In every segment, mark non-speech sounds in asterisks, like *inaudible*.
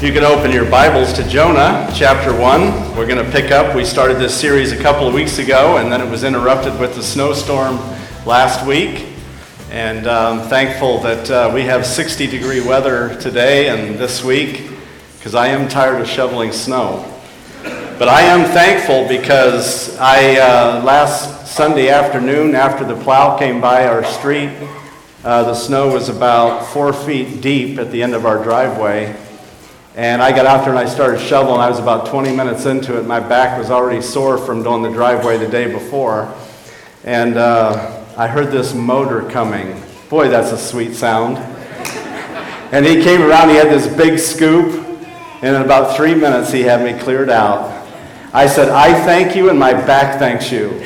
You can open your Bibles to Jonah chapter 1. We're going to pick up. We started this series a couple of weeks ago, and then it was interrupted with the snowstorm last week. And I'm um, thankful that uh, we have 60 degree weather today and this week because I am tired of shoveling snow. But I am thankful because I, uh, last Sunday afternoon, after the plow came by our street, uh, the snow was about four feet deep at the end of our driveway. And I got out there and I started shoveling. I was about 20 minutes into it. My back was already sore from doing the driveway the day before. And uh, I heard this motor coming. Boy, that's a sweet sound. and he came around, he had this big scoop. And in about three minutes, he had me cleared out. I said, I thank you, and my back thanks you.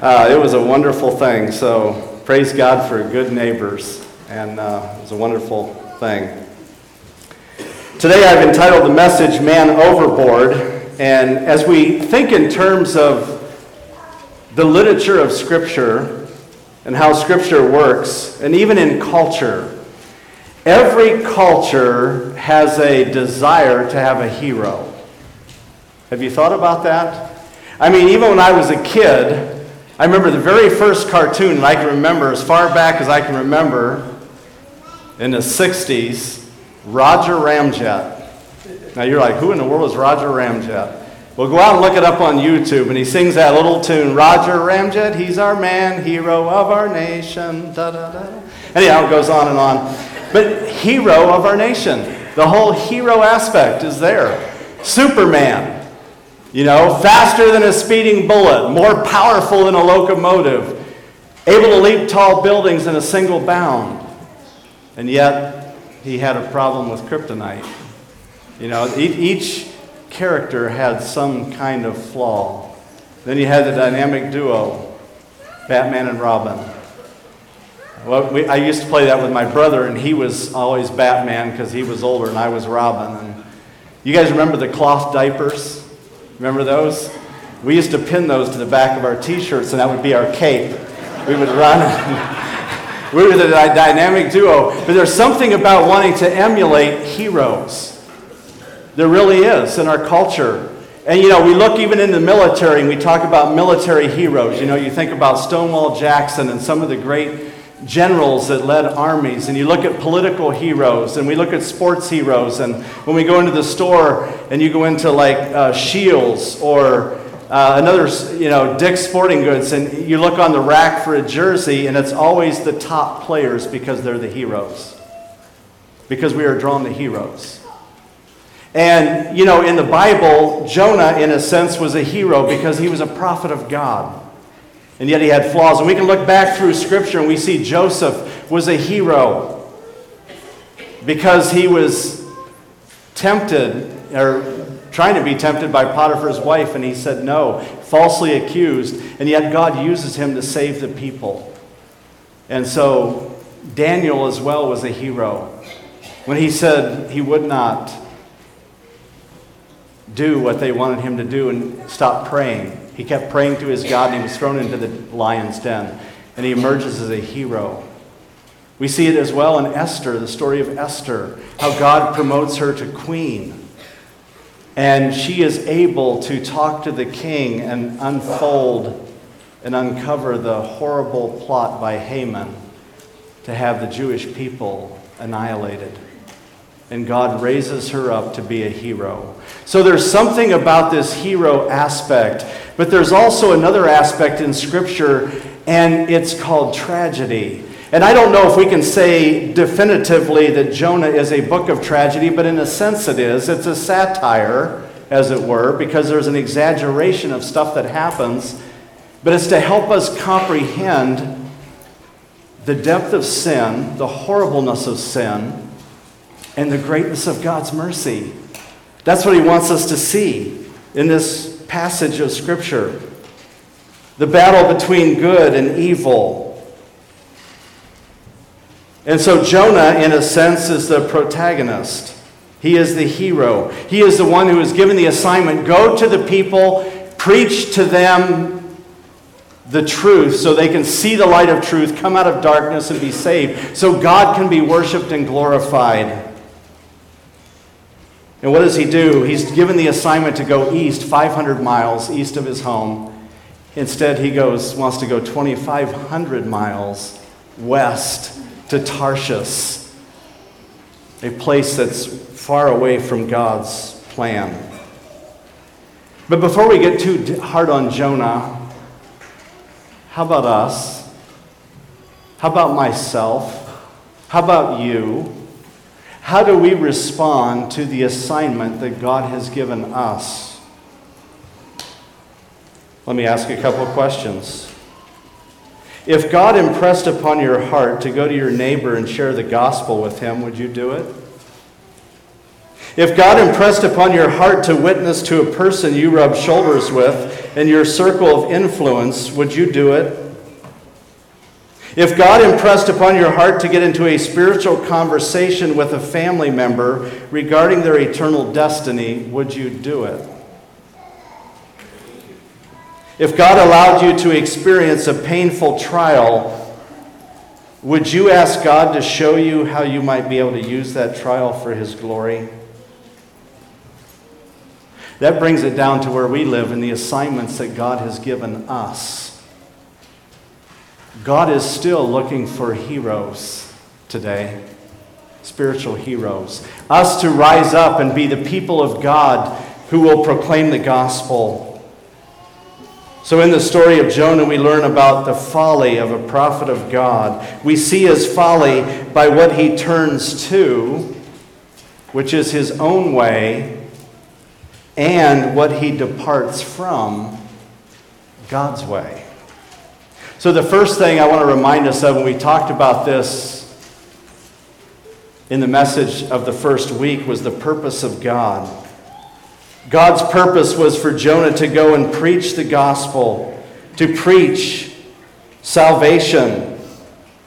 Uh, it was a wonderful thing. So praise God for good neighbors. And uh, it was a wonderful thing. Today I've entitled the message Man Overboard, and as we think in terms of the literature of Scripture and how Scripture works, and even in culture, every culture has a desire to have a hero. Have you thought about that? I mean, even when I was a kid, I remember the very first cartoon, and I can remember as far back as I can remember in the 60s Roger Ramjet. Now you're like, who in the world is Roger Ramjet? Well, go out and look it up on YouTube, and he sings that little tune, Roger Ramjet, he's our man, hero of our nation. Da, da, da. Anyhow, it goes on and on. But hero of our nation. The whole hero aspect is there. Superman, you know, faster than a speeding bullet, more powerful than a locomotive, able to leap tall buildings in a single bound. And yet, he had a problem with kryptonite. You know, each character had some kind of flaw. Then you had the dynamic duo, Batman and Robin. Well, we, I used to play that with my brother, and he was always Batman because he was older and I was Robin. And you guys remember the cloth diapers? Remember those? We used to pin those to the back of our t-shirts, and that would be our cape. We would run. *laughs* We were the dynamic duo. But there's something about wanting to emulate heroes. There really is in our culture. And you know, we look even in the military and we talk about military heroes. You know, you think about Stonewall Jackson and some of the great generals that led armies, and you look at political heroes, and we look at sports heroes. And when we go into the store and you go into like uh, Scheels or uh, another, you know, Dick's Sporting Goods, and you look on the rack for a jersey, and it's always the top players because they're the heroes. Because we are drawn to heroes. And, you know, in the Bible, Jonah, in a sense, was a hero because he was a prophet of God. And yet he had flaws. And we can look back through Scripture and we see Joseph was a hero because he was tempted, or trying to be tempted by Potiphar's wife, and he said no, falsely accused, and yet God uses him to save the people. And so Daniel as well was a hero. When he said he would not do what they wanted him to do and stop praying, he kept praying to his God and he was thrown into the lion's den. And he emerges as a hero. We see it as well in Esther, the story of Esther, how God promotes her to queen. And she is able to talk to the king and unfold and uncover the horrible plot by Haman to have the Jewish people annihilated. And God raises her up to be a hero. So there's something about this hero aspect, but there's also another aspect in Scripture, and it's called tragedy. And I don't know if we can say definitively that Jonah is a book of tragedy, but in a sense it is. It's a satire, as it were, because there's an exaggeration of stuff that happens. But it's to help us comprehend the depth of sin, the horribleness of sin, and the greatness of God's mercy. That's what he wants us to see in this passage of Scripture. The battle between good and evil and so Jonah, in a sense, is the protagonist. He is the hero. He is the one who is given the assignment go to the people, preach to them the truth so they can see the light of truth, come out of darkness, and be saved, so God can be worshiped and glorified. And what does he do? He's given the assignment to go east, 500 miles east of his home. Instead, he goes, wants to go 2,500 miles west to Tarshish, a place that's far away from God's plan. But before we get too hard on Jonah, how about us? How about myself? How about you? How do we respond to the assignment that God has given us? Let me ask a couple of questions. If God impressed upon your heart to go to your neighbor and share the gospel with him, would you do it? If God impressed upon your heart to witness to a person you rub shoulders with in your circle of influence, would you do it? If God impressed upon your heart to get into a spiritual conversation with a family member regarding their eternal destiny, would you do it? If God allowed you to experience a painful trial, would you ask God to show you how you might be able to use that trial for His glory? That brings it down to where we live and the assignments that God has given us. God is still looking for heroes today, spiritual heroes. Us to rise up and be the people of God who will proclaim the gospel. So, in the story of Jonah, we learn about the folly of a prophet of God. We see his folly by what he turns to, which is his own way, and what he departs from, God's way. So, the first thing I want to remind us of when we talked about this in the message of the first week was the purpose of God. God's purpose was for Jonah to go and preach the gospel, to preach salvation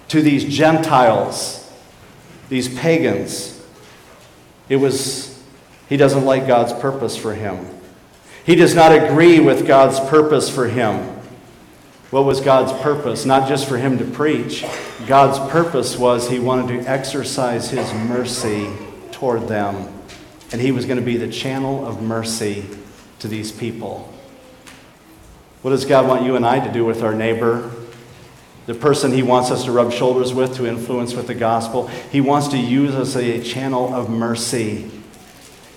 to these Gentiles, these pagans. It was, he doesn't like God's purpose for him. He does not agree with God's purpose for him. What was God's purpose? Not just for him to preach. God's purpose was he wanted to exercise his mercy toward them. And he was going to be the channel of mercy to these people. What does God want you and I to do with our neighbor? The person he wants us to rub shoulders with, to influence with the gospel. He wants to use us as a channel of mercy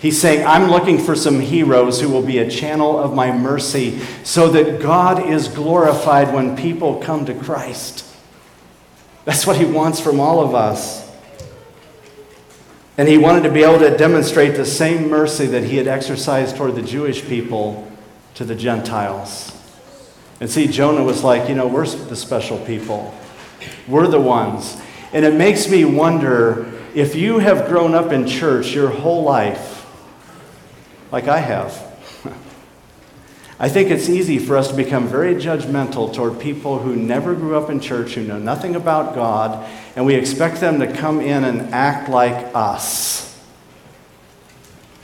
He's saying, I'm looking for some heroes who will be a channel of my mercy so that God is glorified when people come to Christ. That's what he wants from all of us. And he wanted to be able to demonstrate the same mercy that he had exercised toward the Jewish people to the Gentiles. And see, Jonah was like, you know, we're the special people, we're the ones. And it makes me wonder if you have grown up in church your whole life like I have. I think it's easy for us to become very judgmental toward people who never grew up in church, who know nothing about God, and we expect them to come in and act like us.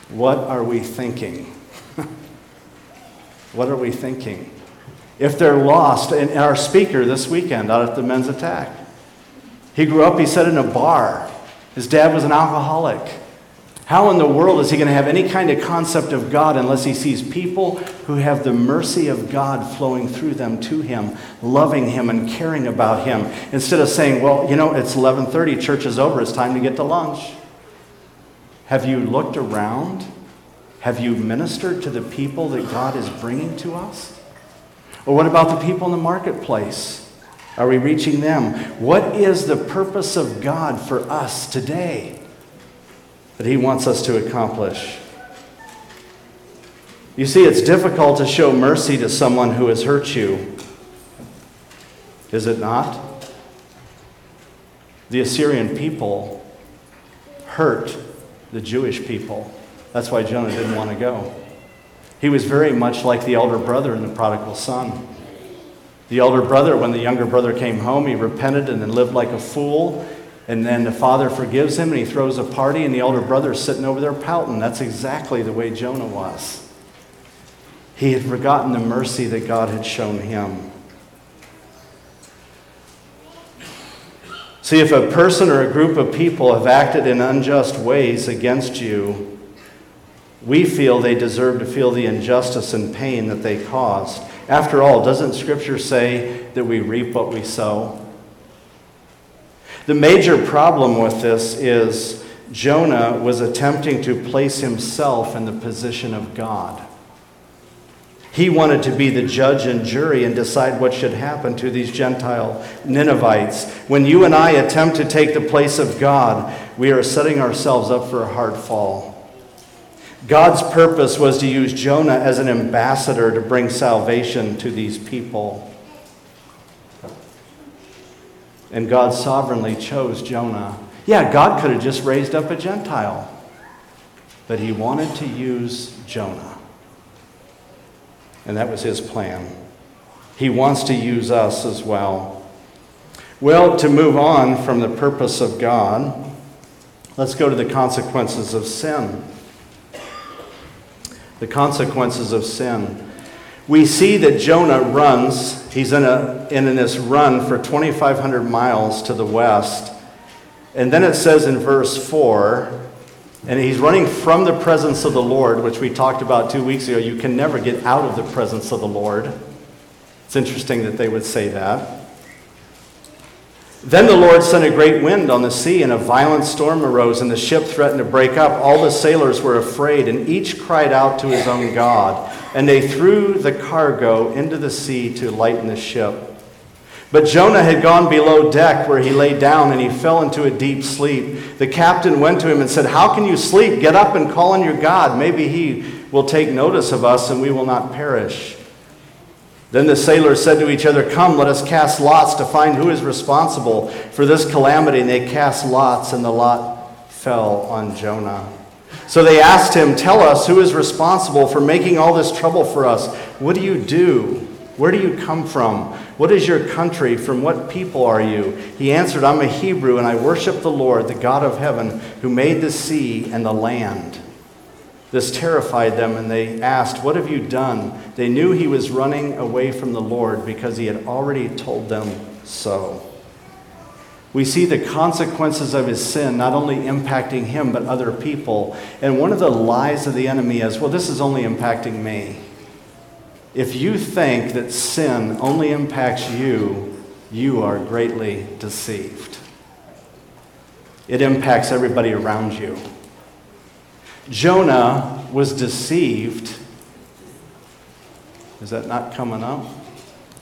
What are we thinking? *laughs* what are we thinking? If they're lost, and our speaker this weekend out at the men's attack, he grew up, he said, in a bar. His dad was an alcoholic. How in the world is he going to have any kind of concept of God unless he sees people who have the mercy of God flowing through them to him, loving him and caring about him, instead of saying, "Well, you know, it's 11:30, church is over, it's time to get to lunch." Have you looked around? Have you ministered to the people that God is bringing to us? Or what about the people in the marketplace? Are we reaching them? What is the purpose of God for us today? That He wants us to accomplish. You see, it's difficult to show mercy to someone who has hurt you. Is it not? The Assyrian people hurt the Jewish people. That's why Jonah didn't want to go. He was very much like the elder brother in the prodigal son. The elder brother, when the younger brother came home, he repented and then lived like a fool and then the father forgives him and he throws a party, and the older brother's sitting over there pouting. That's exactly the way Jonah was. He had forgotten the mercy that God had shown him. See, if a person or a group of people have acted in unjust ways against you, We feel they deserve to feel the injustice and pain that they caused. After all, doesn't Scripture say that we reap what we sow? The major problem with this is Jonah was attempting to place himself in the position of God. He wanted to be the judge and jury and decide what should happen to these Gentile Ninevites. When you and I attempt to take the place of God, we are setting ourselves up for a hard fall. God's purpose was to use Jonah as an ambassador to bring salvation to these people. And God sovereignly chose Jonah. Yeah, God could have just raised up a Gentile, but he wanted to use Jonah. And that was his plan. He wants to use us as well. Well, to move on from the purpose of God, let's go to the consequences of sin the consequences of sin. We see that Jonah runs, he's in, a, in this run for 2,500 miles to the west. And then it says in verse 4, and he's running from the presence of the Lord, which we talked about two weeks ago. You can never get out of the presence of the Lord. It's interesting that they would say that. Then the Lord sent a great wind on the sea, and a violent storm arose, and the ship threatened to break up. All the sailors were afraid, and each cried out to his own God. And they threw the cargo into the sea to lighten the ship. But Jonah had gone below deck where he lay down, and he fell into a deep sleep. The captain went to him and said, How can you sleep? Get up and call on your God. Maybe he will take notice of us, and we will not perish. Then the sailors said to each other, Come, let us cast lots to find who is responsible for this calamity. And they cast lots, and the lot fell on Jonah. So they asked him, Tell us who is responsible for making all this trouble for us. What do you do? Where do you come from? What is your country? From what people are you? He answered, I'm a Hebrew, and I worship the Lord, the God of heaven, who made the sea and the land. This terrified them, and they asked, What have you done? They knew he was running away from the Lord because he had already told them so. We see the consequences of his sin not only impacting him, but other people. And one of the lies of the enemy is, Well, this is only impacting me. If you think that sin only impacts you, you are greatly deceived. It impacts everybody around you. Jonah was deceived. Is that not coming up?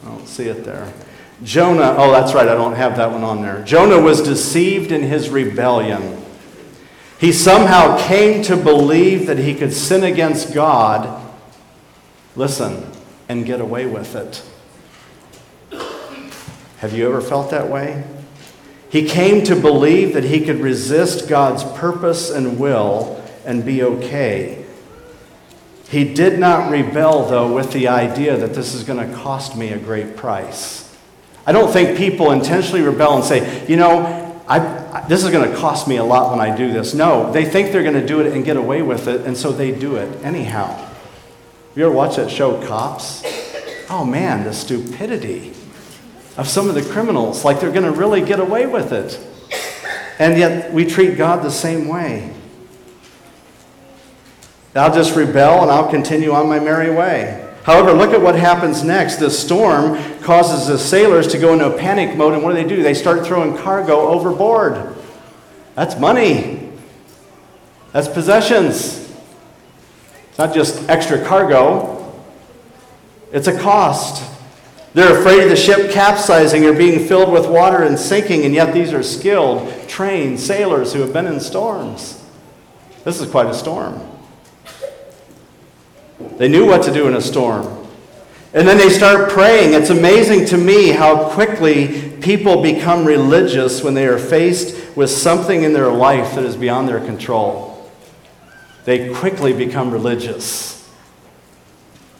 I don't see it there. Jonah, oh, that's right, I don't have that one on there. Jonah was deceived in his rebellion. He somehow came to believe that he could sin against God, listen, and get away with it. Have you ever felt that way? He came to believe that he could resist God's purpose and will and be okay. He did not rebel, though, with the idea that this is going to cost me a great price. I don't think people intentionally rebel and say, you know, I, this is going to cost me a lot when I do this. No, they think they're going to do it and get away with it, and so they do it anyhow. You ever watch that show, Cops? Oh man, the stupidity of some of the criminals, like they're going to really get away with it. And yet we treat God the same way. I'll just rebel and I'll continue on my merry way. However, look at what happens next. The storm causes the sailors to go into a panic mode, and what do they do? They start throwing cargo overboard. That's money, that's possessions. It's not just extra cargo, it's a cost. They're afraid of the ship capsizing or being filled with water and sinking, and yet these are skilled, trained sailors who have been in storms. This is quite a storm. They knew what to do in a storm. And then they start praying. It's amazing to me how quickly people become religious when they are faced with something in their life that is beyond their control. They quickly become religious.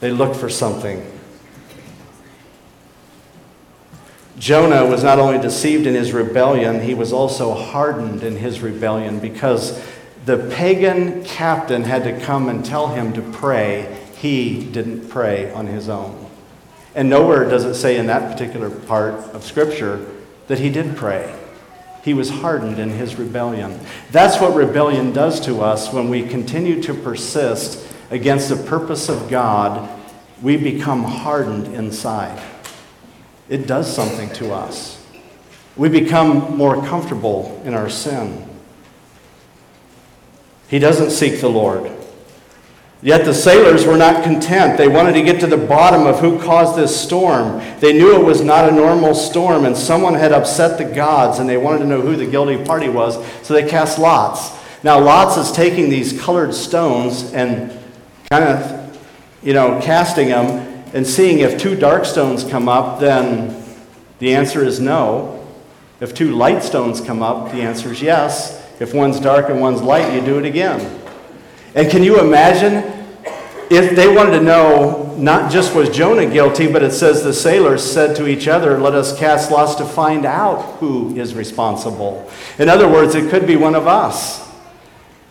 They look for something. Jonah was not only deceived in his rebellion, he was also hardened in his rebellion because the pagan captain had to come and tell him to pray he didn't pray on his own. And nowhere does it say in that particular part of Scripture that he did pray. He was hardened in his rebellion. That's what rebellion does to us when we continue to persist against the purpose of God. We become hardened inside. It does something to us. We become more comfortable in our sin. He doesn't seek the Lord. Yet the sailors were not content. They wanted to get to the bottom of who caused this storm. They knew it was not a normal storm, and someone had upset the gods, and they wanted to know who the guilty party was, so they cast lots. Now, lots is taking these colored stones and kind of, you know, casting them and seeing if two dark stones come up, then the answer is no. If two light stones come up, the answer is yes. If one's dark and one's light, you do it again. And can you imagine if they wanted to know not just was Jonah guilty, but it says the sailors said to each other, Let us cast lots to find out who is responsible. In other words, it could be one of us.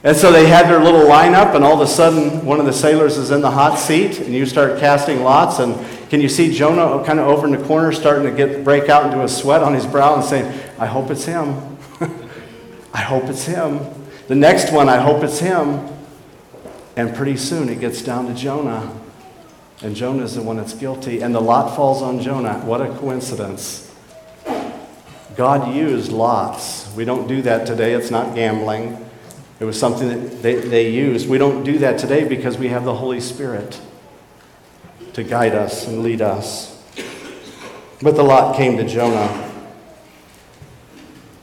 And so they had their little lineup, and all of a sudden, one of the sailors is in the hot seat, and you start casting lots. And can you see Jonah kind of over in the corner starting to get break out into a sweat on his brow and saying, I hope it's him. I hope it's him. The next one, I hope it's him. And pretty soon it gets down to Jonah. And Jonah is the one that's guilty. And the lot falls on Jonah. What a coincidence. God used lots. We don't do that today. It's not gambling. It was something that they, they used. We don't do that today because we have the Holy Spirit to guide us and lead us. But the lot came to Jonah.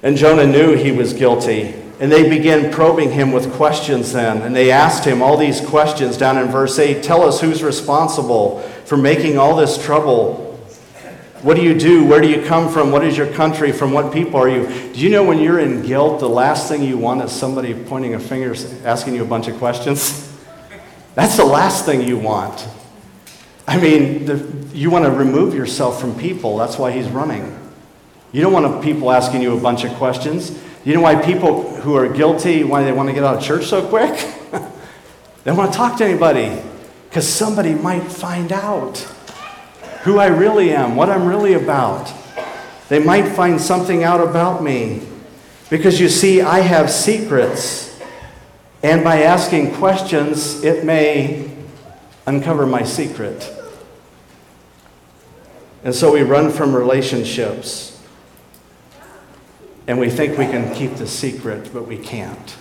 And Jonah knew he was guilty. And they began probing him with questions then. And they asked him all these questions down in verse 8 Tell us who's responsible for making all this trouble. What do you do? Where do you come from? What is your country? From what people are you? Do you know when you're in guilt, the last thing you want is somebody pointing a finger, asking you a bunch of questions? *laughs* That's the last thing you want. I mean, the, you want to remove yourself from people. That's why he's running. You don't want people asking you a bunch of questions. You know why people who are guilty, why they want to get out of church so quick? *laughs* they don't want to talk to anybody because somebody might find out who I really am, what I'm really about. They might find something out about me because you see, I have secrets. And by asking questions, it may uncover my secret. And so we run from relationships. And we think we can keep the secret, but we can't.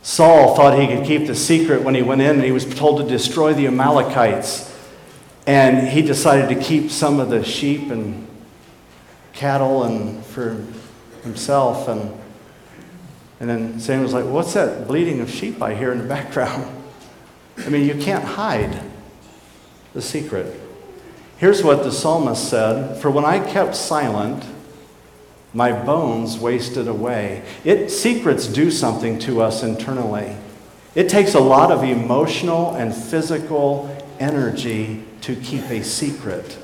Saul thought he could keep the secret when he went in and he was told to destroy the Amalekites. And he decided to keep some of the sheep and cattle and for himself. And, and then Samuel was like, What's that bleating of sheep I hear in the *laughs* background? I mean, you can't hide the secret. Here's what the psalmist said For when I kept silent, my bones wasted away. It, secrets do something to us internally. It takes a lot of emotional and physical energy to keep a secret,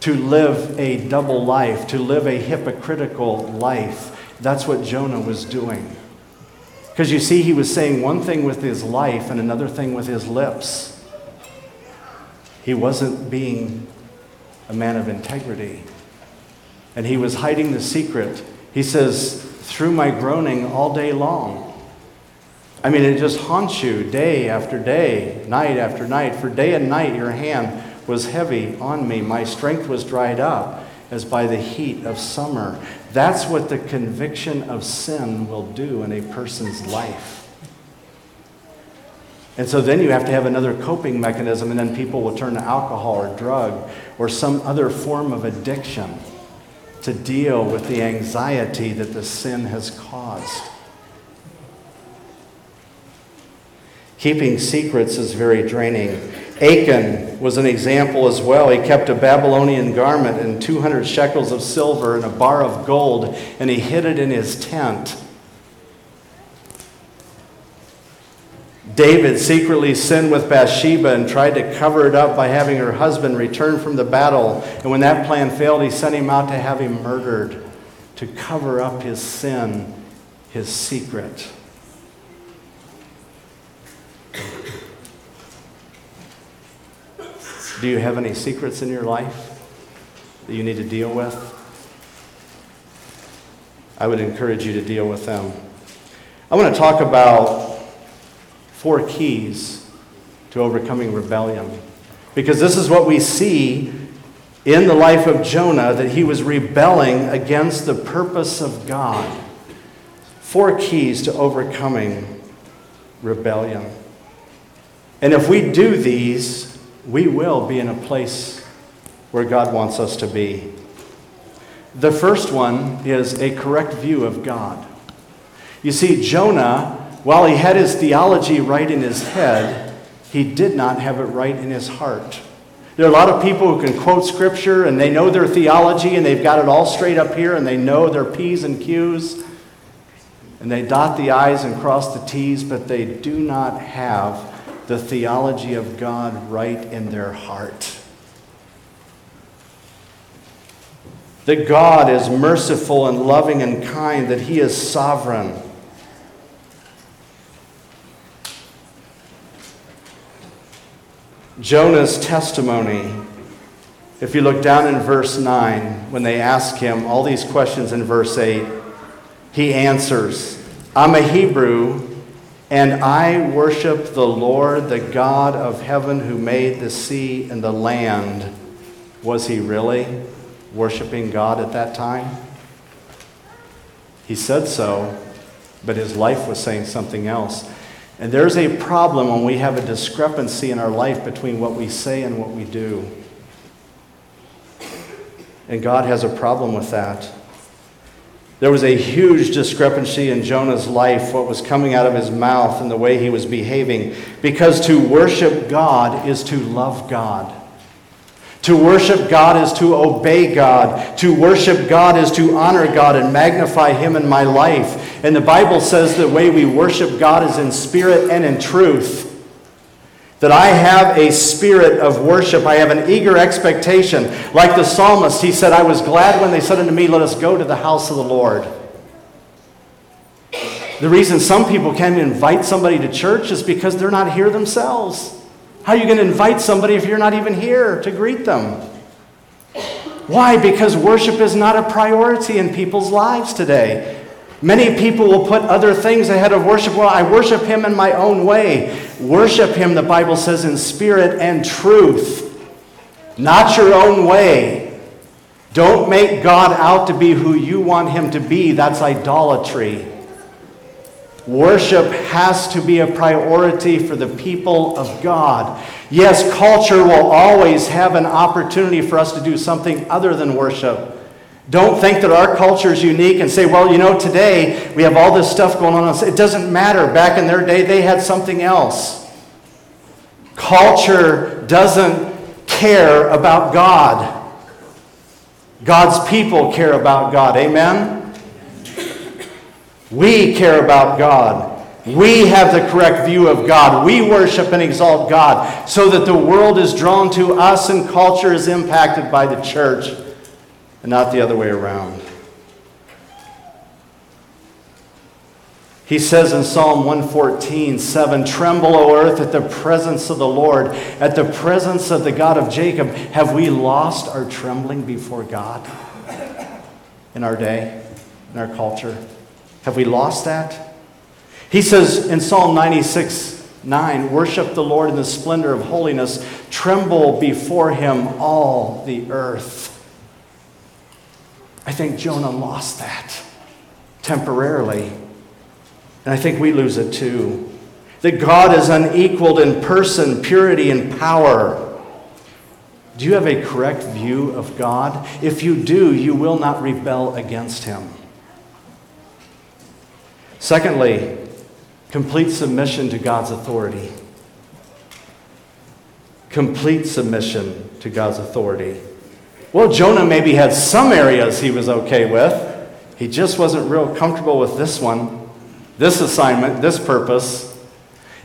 to live a double life, to live a hypocritical life. That's what Jonah was doing. Because you see, he was saying one thing with his life and another thing with his lips. He wasn't being a man of integrity and he was hiding the secret. He says, through my groaning all day long. I mean, it just haunts you day after day, night after night. For day and night, your hand was heavy on me. My strength was dried up as by the heat of summer. That's what the conviction of sin will do in a person's life. And so then you have to have another coping mechanism, and then people will turn to alcohol or drug or some other form of addiction to deal with the anxiety that the sin has caused. Keeping secrets is very draining. Achan was an example as well. He kept a Babylonian garment and 200 shekels of silver and a bar of gold, and he hid it in his tent. David secretly sinned with Bathsheba and tried to cover it up by having her husband return from the battle. And when that plan failed, he sent him out to have him murdered to cover up his sin, his secret. Do you have any secrets in your life that you need to deal with? I would encourage you to deal with them. I want to talk about four keys to overcoming rebellion. Because this is what we see in the life of Jonah that he was rebelling against the purpose of God. Four keys to overcoming rebellion. And if we do these, we will be in a place where God wants us to be. The first one is a correct view of God. You see, Jonah, while he had his theology right in his head, he did not have it right in his heart. There are a lot of people who can quote scripture and they know their theology and they've got it all straight up here and they know their P's and Q's and they dot the I's and cross the T's, but they do not have the theology of God right in their heart. That God is merciful and loving and kind, that He is sovereign. Jonah's testimony, if you look down in verse 9, when they ask him all these questions in verse 8, he answers, I'm a Hebrew, and I worship the Lord, the God of heaven, who made the sea and the land. Was he really worshiping God at that time? He said so, but his life was saying something else. And there's a problem when we have a discrepancy in our life between what we say and what we do. And God has a problem with that. There was a huge discrepancy in Jonah's life, what was coming out of his mouth and the way he was behaving, because to worship God is to love God. To worship God is to obey God. To worship God is to honor God and magnify Him in my life. And the Bible says the way we worship God is in spirit and in truth. That I have a spirit of worship. I have an eager expectation. Like the psalmist, he said, I was glad when they said unto me, Let us go to the house of the Lord. The reason some people can't invite somebody to church is because they're not here themselves. How are you going to invite somebody if you're not even here to greet them? Why? Because worship is not a priority in people's lives today. Many people will put other things ahead of worship. Well, I worship Him in my own way. Worship Him, the Bible says, in spirit and truth, not your own way. Don't make God out to be who you want Him to be. That's idolatry. Worship has to be a priority for the people of God. Yes, culture will always have an opportunity for us to do something other than worship. Don't think that our culture is unique and say, well, you know, today we have all this stuff going on. It doesn't matter. Back in their day, they had something else. Culture doesn't care about God. God's people care about God. Amen? We care about God. We have the correct view of God. We worship and exalt God so that the world is drawn to us and culture is impacted by the church and not the other way around. He says in Psalm 114, 7, Tremble, O earth, at the presence of the Lord, at the presence of the God of Jacob. Have we lost our trembling before God in our day, in our culture? Have we lost that? He says in Psalm 96, 9, Worship the Lord in the splendor of holiness, tremble before him all the earth. I think Jonah lost that temporarily. And I think we lose it too. That God is unequaled in person, purity, and power. Do you have a correct view of God? If you do, you will not rebel against Him. Secondly, complete submission to God's authority. Complete submission to God's authority. Well, Jonah maybe had some areas he was okay with. He just wasn't real comfortable with this one, this assignment, this purpose.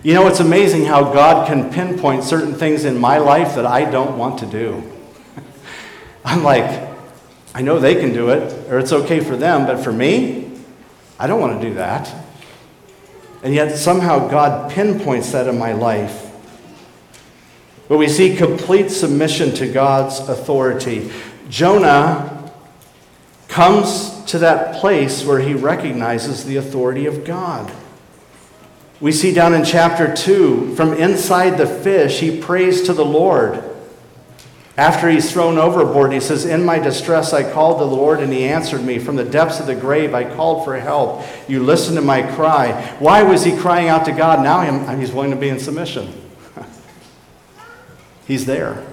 You know, it's amazing how God can pinpoint certain things in my life that I don't want to do. *laughs* I'm like, I know they can do it, or it's okay for them, but for me, I don't want to do that. And yet, somehow, God pinpoints that in my life. But we see complete submission to God's authority. Jonah comes to that place where he recognizes the authority of God. We see down in chapter 2, from inside the fish, he prays to the Lord. After he's thrown overboard, he says, In my distress I called the Lord, and he answered me. From the depths of the grave I called for help. You listened to my cry. Why was he crying out to God? Now he's willing to be in submission. *laughs* he's there,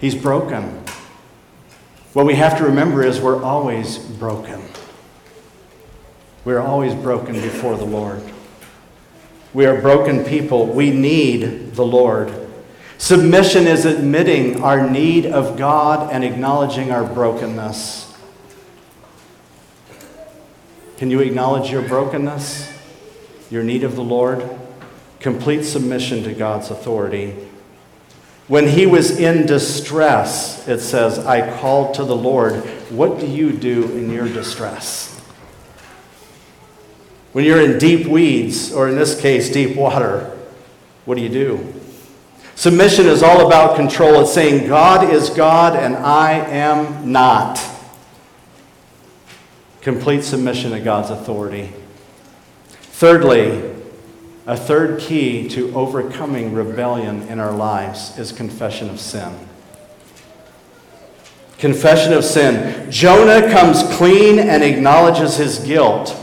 he's broken. What we have to remember is we're always broken. We're always broken before the Lord. We are broken people. We need the Lord. Submission is admitting our need of God and acknowledging our brokenness. Can you acknowledge your brokenness, your need of the Lord? Complete submission to God's authority. When he was in distress, it says, I called to the Lord. What do you do in your distress? When you're in deep weeds, or in this case, deep water, what do you do? Submission is all about control. It's saying, God is God and I am not. Complete submission to God's authority. Thirdly, a third key to overcoming rebellion in our lives is confession of sin. Confession of sin. Jonah comes clean and acknowledges his guilt.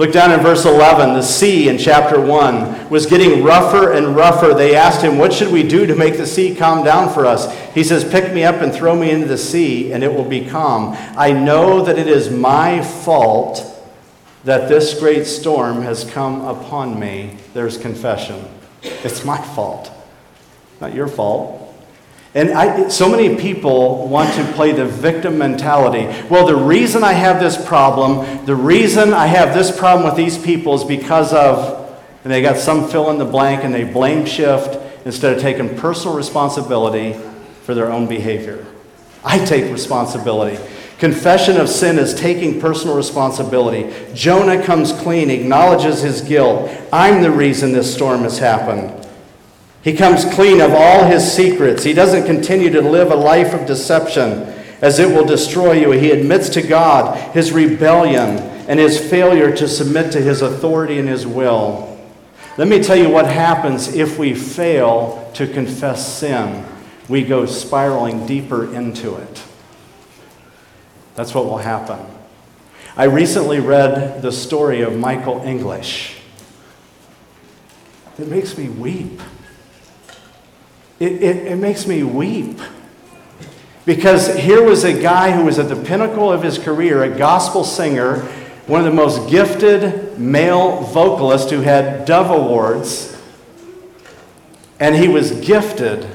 Look down in verse 11. The sea in chapter 1 was getting rougher and rougher. They asked him, What should we do to make the sea calm down for us? He says, Pick me up and throw me into the sea, and it will be calm. I know that it is my fault that this great storm has come upon me. There's confession. It's my fault, not your fault. And I, so many people want to play the victim mentality. Well, the reason I have this problem, the reason I have this problem with these people is because of, and they got some fill in the blank and they blame shift instead of taking personal responsibility for their own behavior. I take responsibility. Confession of sin is taking personal responsibility. Jonah comes clean, acknowledges his guilt. I'm the reason this storm has happened. He comes clean of all his secrets. He doesn't continue to live a life of deception as it will destroy you. He admits to God his rebellion and his failure to submit to his authority and his will. Let me tell you what happens if we fail to confess sin. We go spiraling deeper into it. That's what will happen. I recently read the story of Michael English. It makes me weep. It, it, it makes me weep. Because here was a guy who was at the pinnacle of his career, a gospel singer, one of the most gifted male vocalists who had Dove Awards, and he was gifted,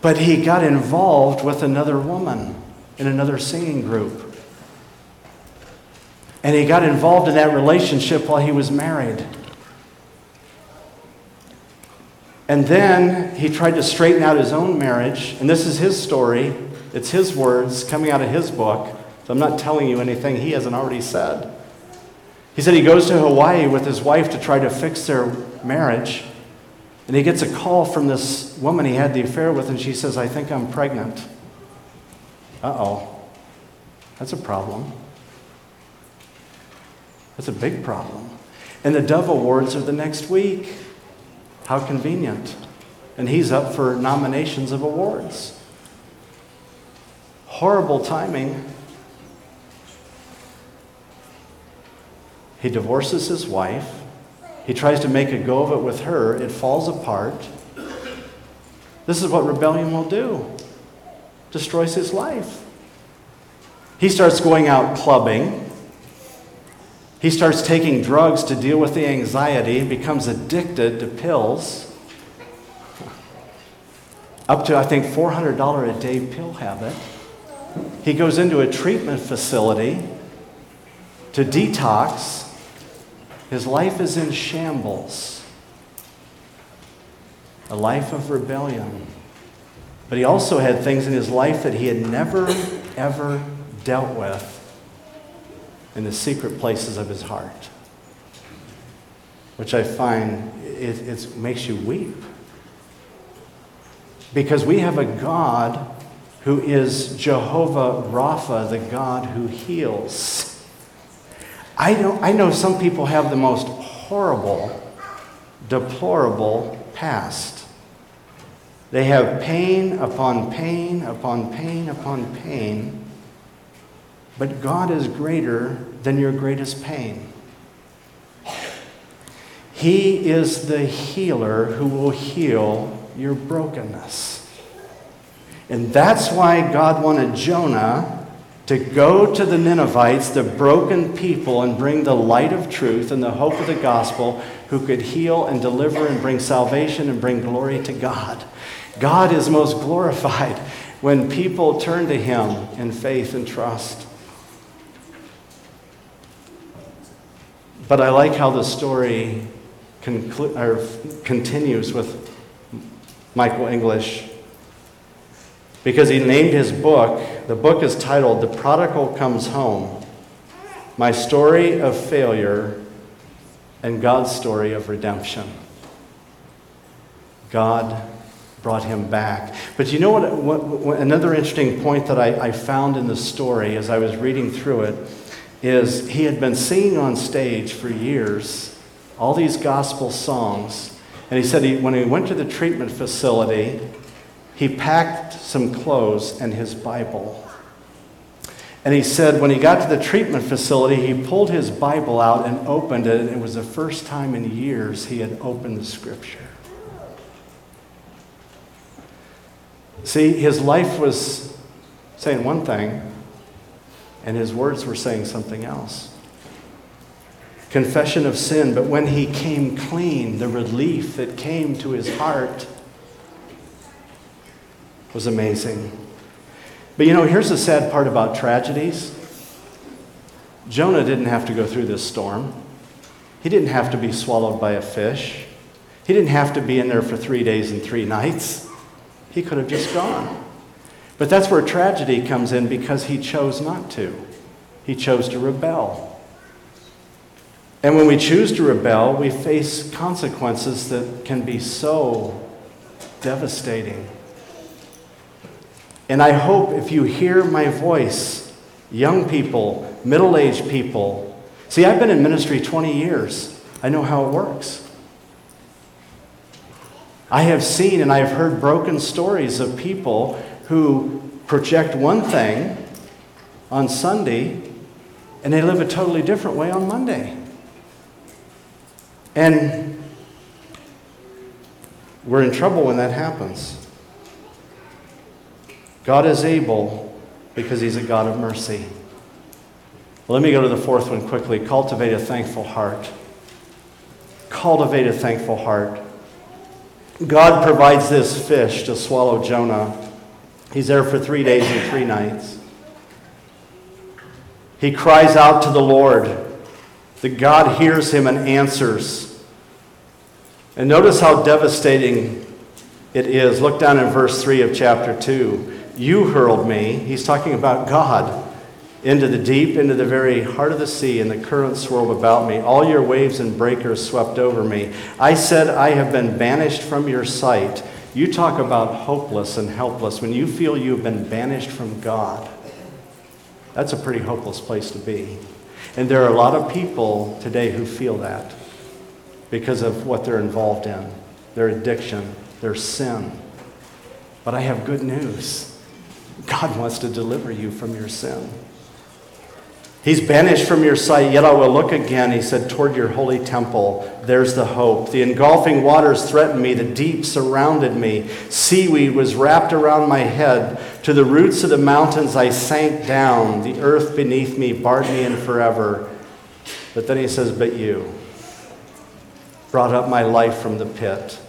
but he got involved with another woman in another singing group. And he got involved in that relationship while he was married. And then he tried to straighten out his own marriage. And this is his story, it's his words coming out of his book. So I'm not telling you anything he hasn't already said. He said he goes to Hawaii with his wife to try to fix their marriage. And he gets a call from this woman he had the affair with, and she says, I think I'm pregnant. Uh oh. That's a problem. That's a big problem. And the Dove Awards are the next week. How convenient. And he's up for nominations of awards. Horrible timing. He divorces his wife. He tries to make a go of it with her. It falls apart. This is what rebellion will do destroys his life. He starts going out clubbing. He starts taking drugs to deal with the anxiety, becomes addicted to pills. Up to, I think, $400 a day pill habit. He goes into a treatment facility to detox. His life is in shambles. A life of rebellion. But he also had things in his life that he had never, ever dealt with in the secret places of his heart, which I find it, it makes you weep. Because we have a God who is Jehovah Rapha, the God who heals. I know, I know some people have the most horrible, deplorable past. They have pain upon pain upon pain upon pain, but God is greater than your greatest pain. He is the healer who will heal your brokenness. And that's why God wanted Jonah to go to the Ninevites, the broken people, and bring the light of truth and the hope of the gospel, who could heal and deliver and bring salvation and bring glory to God. God is most glorified when people turn to Him in faith and trust. But I like how the story conclu- continues with Michael English because he named his book, the book is titled The Prodigal Comes Home My Story of Failure and God's Story of Redemption. God brought him back. But you know what, what, what another interesting point that I, I found in the story as I was reading through it is he had been singing on stage for years all these gospel songs. And he said he, when he went to the treatment facility, he packed some clothes and his Bible. And he said when he got to the treatment facility, he pulled his Bible out and opened it, and it was the first time in years he had opened the scripture. See, his life was saying one thing, and his words were saying something else. Confession of sin, but when he came clean, the relief that came to his heart was amazing. But you know, here's the sad part about tragedies Jonah didn't have to go through this storm, he didn't have to be swallowed by a fish, he didn't have to be in there for three days and three nights. He could have just gone. But that's where tragedy comes in because he chose not to. He chose to rebel. And when we choose to rebel, we face consequences that can be so devastating. And I hope if you hear my voice, young people, middle aged people, see, I've been in ministry 20 years, I know how it works. I have seen and I have heard broken stories of people who project one thing on Sunday and they live a totally different way on Monday. And we're in trouble when that happens. God is able because He's a God of mercy. Let me go to the fourth one quickly. Cultivate a thankful heart. Cultivate a thankful heart. God provides this fish to swallow Jonah. He's there for three days and three nights. He cries out to the Lord. The God hears him and answers. And notice how devastating it is. Look down in verse 3 of chapter 2. You hurled me, he's talking about God, into the deep, into the very heart of the sea, and the currents swirled about me. All your waves and breakers swept over me. I said, I have been banished from your sight. You talk about hopeless and helpless. When you feel you've been banished from God, that's a pretty hopeless place to be. And there are a lot of people today who feel that because of what they're involved in their addiction, their sin. But I have good news. God wants to deliver you from your sin. He's banished from your sight, yet I will look again, he said, toward your holy temple. There's the hope. The engulfing waters threatened me, the deep surrounded me. Seaweed was wrapped around my head. To the roots of the mountains I sank down. The earth beneath me barred me in forever. But then he says, But you brought up my life from the pit.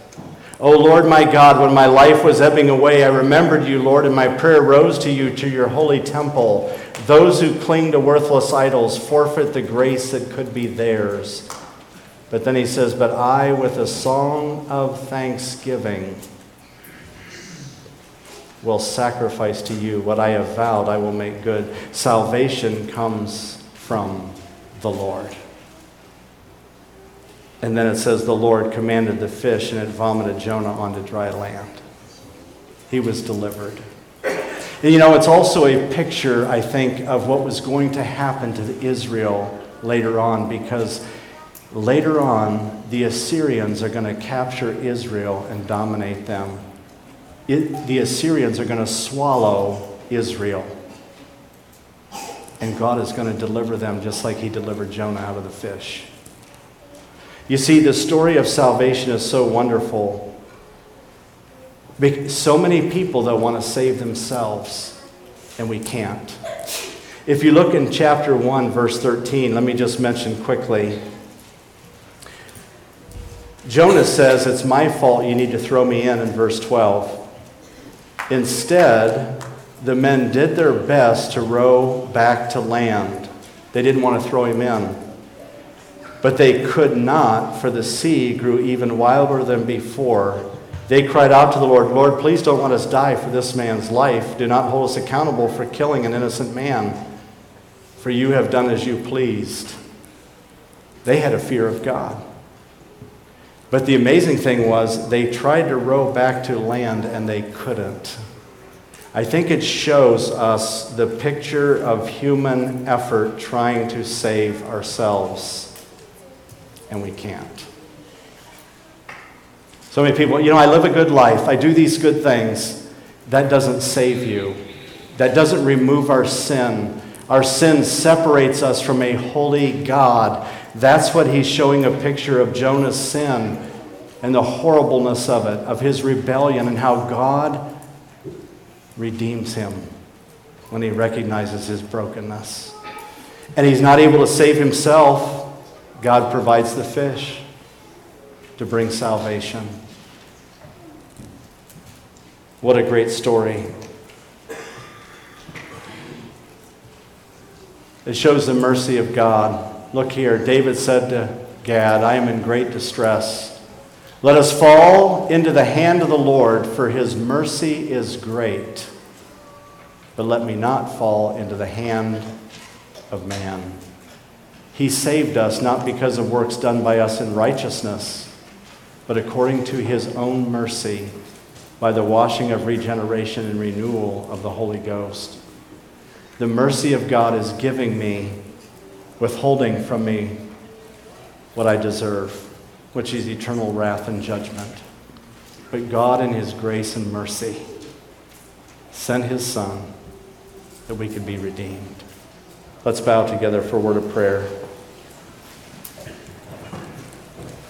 O oh Lord my God, when my life was ebbing away, I remembered you, Lord, and my prayer rose to you, to your holy temple. Those who cling to worthless idols forfeit the grace that could be theirs. But then he says, But I, with a song of thanksgiving, will sacrifice to you what I have vowed I will make good. Salvation comes from the Lord. And then it says, The Lord commanded the fish, and it vomited Jonah onto dry land. He was delivered. And you know, it's also a picture, I think, of what was going to happen to Israel later on because later on, the Assyrians are going to capture Israel and dominate them. It, the Assyrians are going to swallow Israel. And God is going to deliver them just like He delivered Jonah out of the fish. You see, the story of salvation is so wonderful. So many people that want to save themselves, and we can't. If you look in chapter 1, verse 13, let me just mention quickly. Jonah says, It's my fault you need to throw me in, in verse 12. Instead, the men did their best to row back to land. They didn't want to throw him in. But they could not, for the sea grew even wilder than before. They cried out to the Lord, Lord, please don't let us die for this man's life. Do not hold us accountable for killing an innocent man, for you have done as you pleased. They had a fear of God. But the amazing thing was, they tried to row back to land and they couldn't. I think it shows us the picture of human effort trying to save ourselves, and we can't. So many people, you know, I live a good life, I do these good things. That doesn't save you, that doesn't remove our sin. Our sin separates us from a holy God. That's what he's showing a picture of Jonah's sin and the horribleness of it, of his rebellion, and how God redeems him when he recognizes his brokenness. And he's not able to save himself, God provides the fish to bring salvation. What a great story. It shows the mercy of God. Look here, David said to Gad, I am in great distress. Let us fall into the hand of the Lord, for his mercy is great. But let me not fall into the hand of man. He saved us not because of works done by us in righteousness, but according to his own mercy by the washing of regeneration and renewal of the Holy Ghost. The mercy of God is giving me, withholding from me what I deserve which is eternal wrath and judgment. But God, in His grace and mercy, sent His Son that we could be redeemed. Let's bow together for a word of prayer.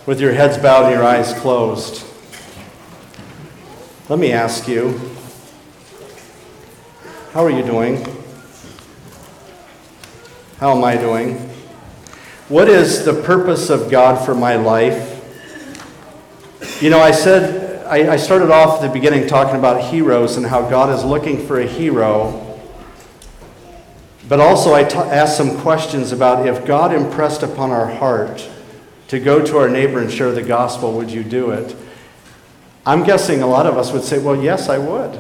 With your heads bowed and your eyes closed, let me ask you how are you doing? How am I doing? What is the purpose of God for my life? You know, I said, I, I started off at the beginning talking about heroes and how God is looking for a hero. But also, I t- asked some questions about if God impressed upon our heart to go to our neighbor and share the gospel, would you do it? I'm guessing a lot of us would say, well, yes, I would.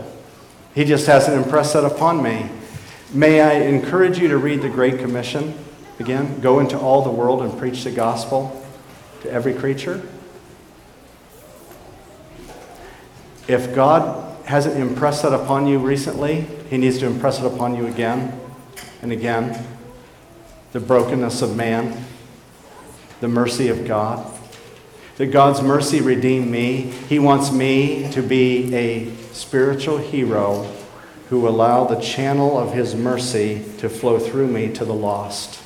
He just hasn't impressed that upon me. May I encourage you to read the Great Commission again? Go into all the world and preach the gospel to every creature. If God hasn't impressed that upon you recently, He needs to impress it upon you again and again. The brokenness of man, the mercy of God. That God's mercy redeemed me. He wants me to be a spiritual hero who allow the channel of his mercy to flow through me to the lost.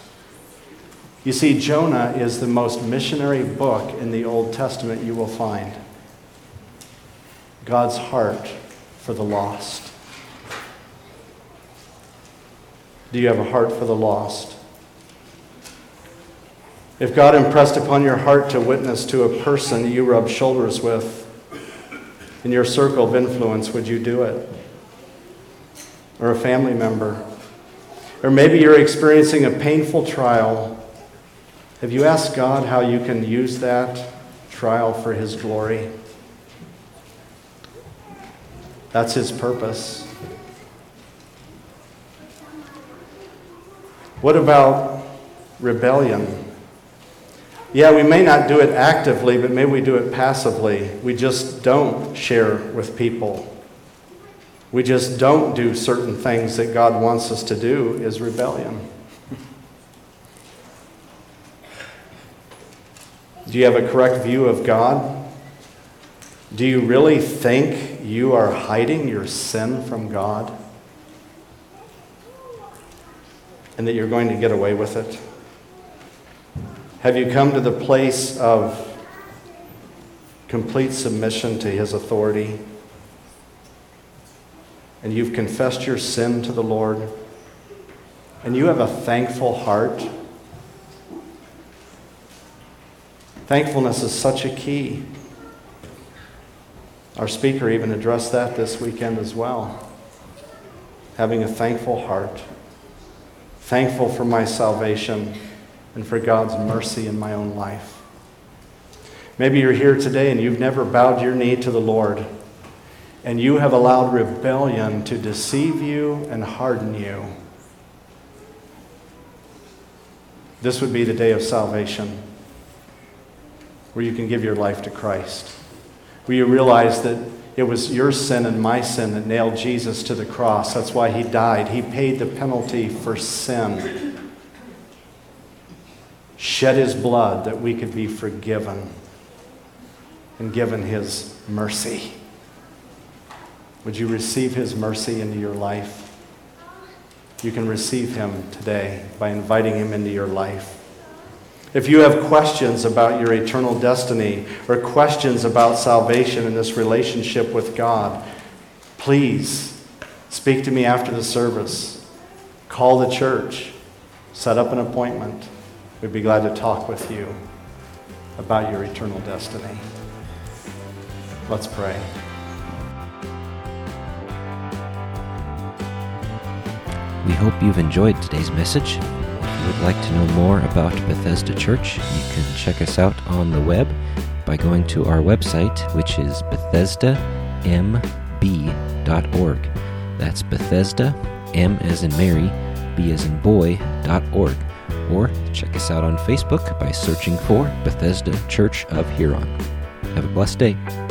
You see, Jonah is the most missionary book in the Old Testament you will find. God's heart for the lost? Do you have a heart for the lost? If God impressed upon your heart to witness to a person you rub shoulders with in your circle of influence, would you do it? Or a family member? Or maybe you're experiencing a painful trial. Have you asked God how you can use that trial for His glory? That's his purpose. What about rebellion? Yeah, we may not do it actively, but maybe we do it passively. We just don't share with people. we just don't do certain things that God wants us to do is rebellion. Do you have a correct view of God? Do you really think you are hiding your sin from God? And that you're going to get away with it? Have you come to the place of complete submission to His authority? And you've confessed your sin to the Lord? And you have a thankful heart? Thankfulness is such a key. Our speaker even addressed that this weekend as well. Having a thankful heart, thankful for my salvation and for God's mercy in my own life. Maybe you're here today and you've never bowed your knee to the Lord, and you have allowed rebellion to deceive you and harden you. This would be the day of salvation where you can give your life to Christ, where you realize that it was your sin and my sin that nailed Jesus to the cross. That's why he died. He paid the penalty for sin, shed his blood that we could be forgiven and given his mercy. Would you receive his mercy into your life? You can receive him today by inviting him into your life. If you have questions about your eternal destiny or questions about salvation and this relationship with God, please speak to me after the service. Call the church. Set up an appointment. We'd be glad to talk with you about your eternal destiny. Let's pray. We hope you've enjoyed today's message If you would like to know more about Bethesda Church, you can check us out on the web by going to our website, which is BethesdaMB.org. That's Bethesda, M as in Mary, B as in boy, dot org. Or check us out on Facebook by searching for Bethesda Church of Huron. Have a blessed day.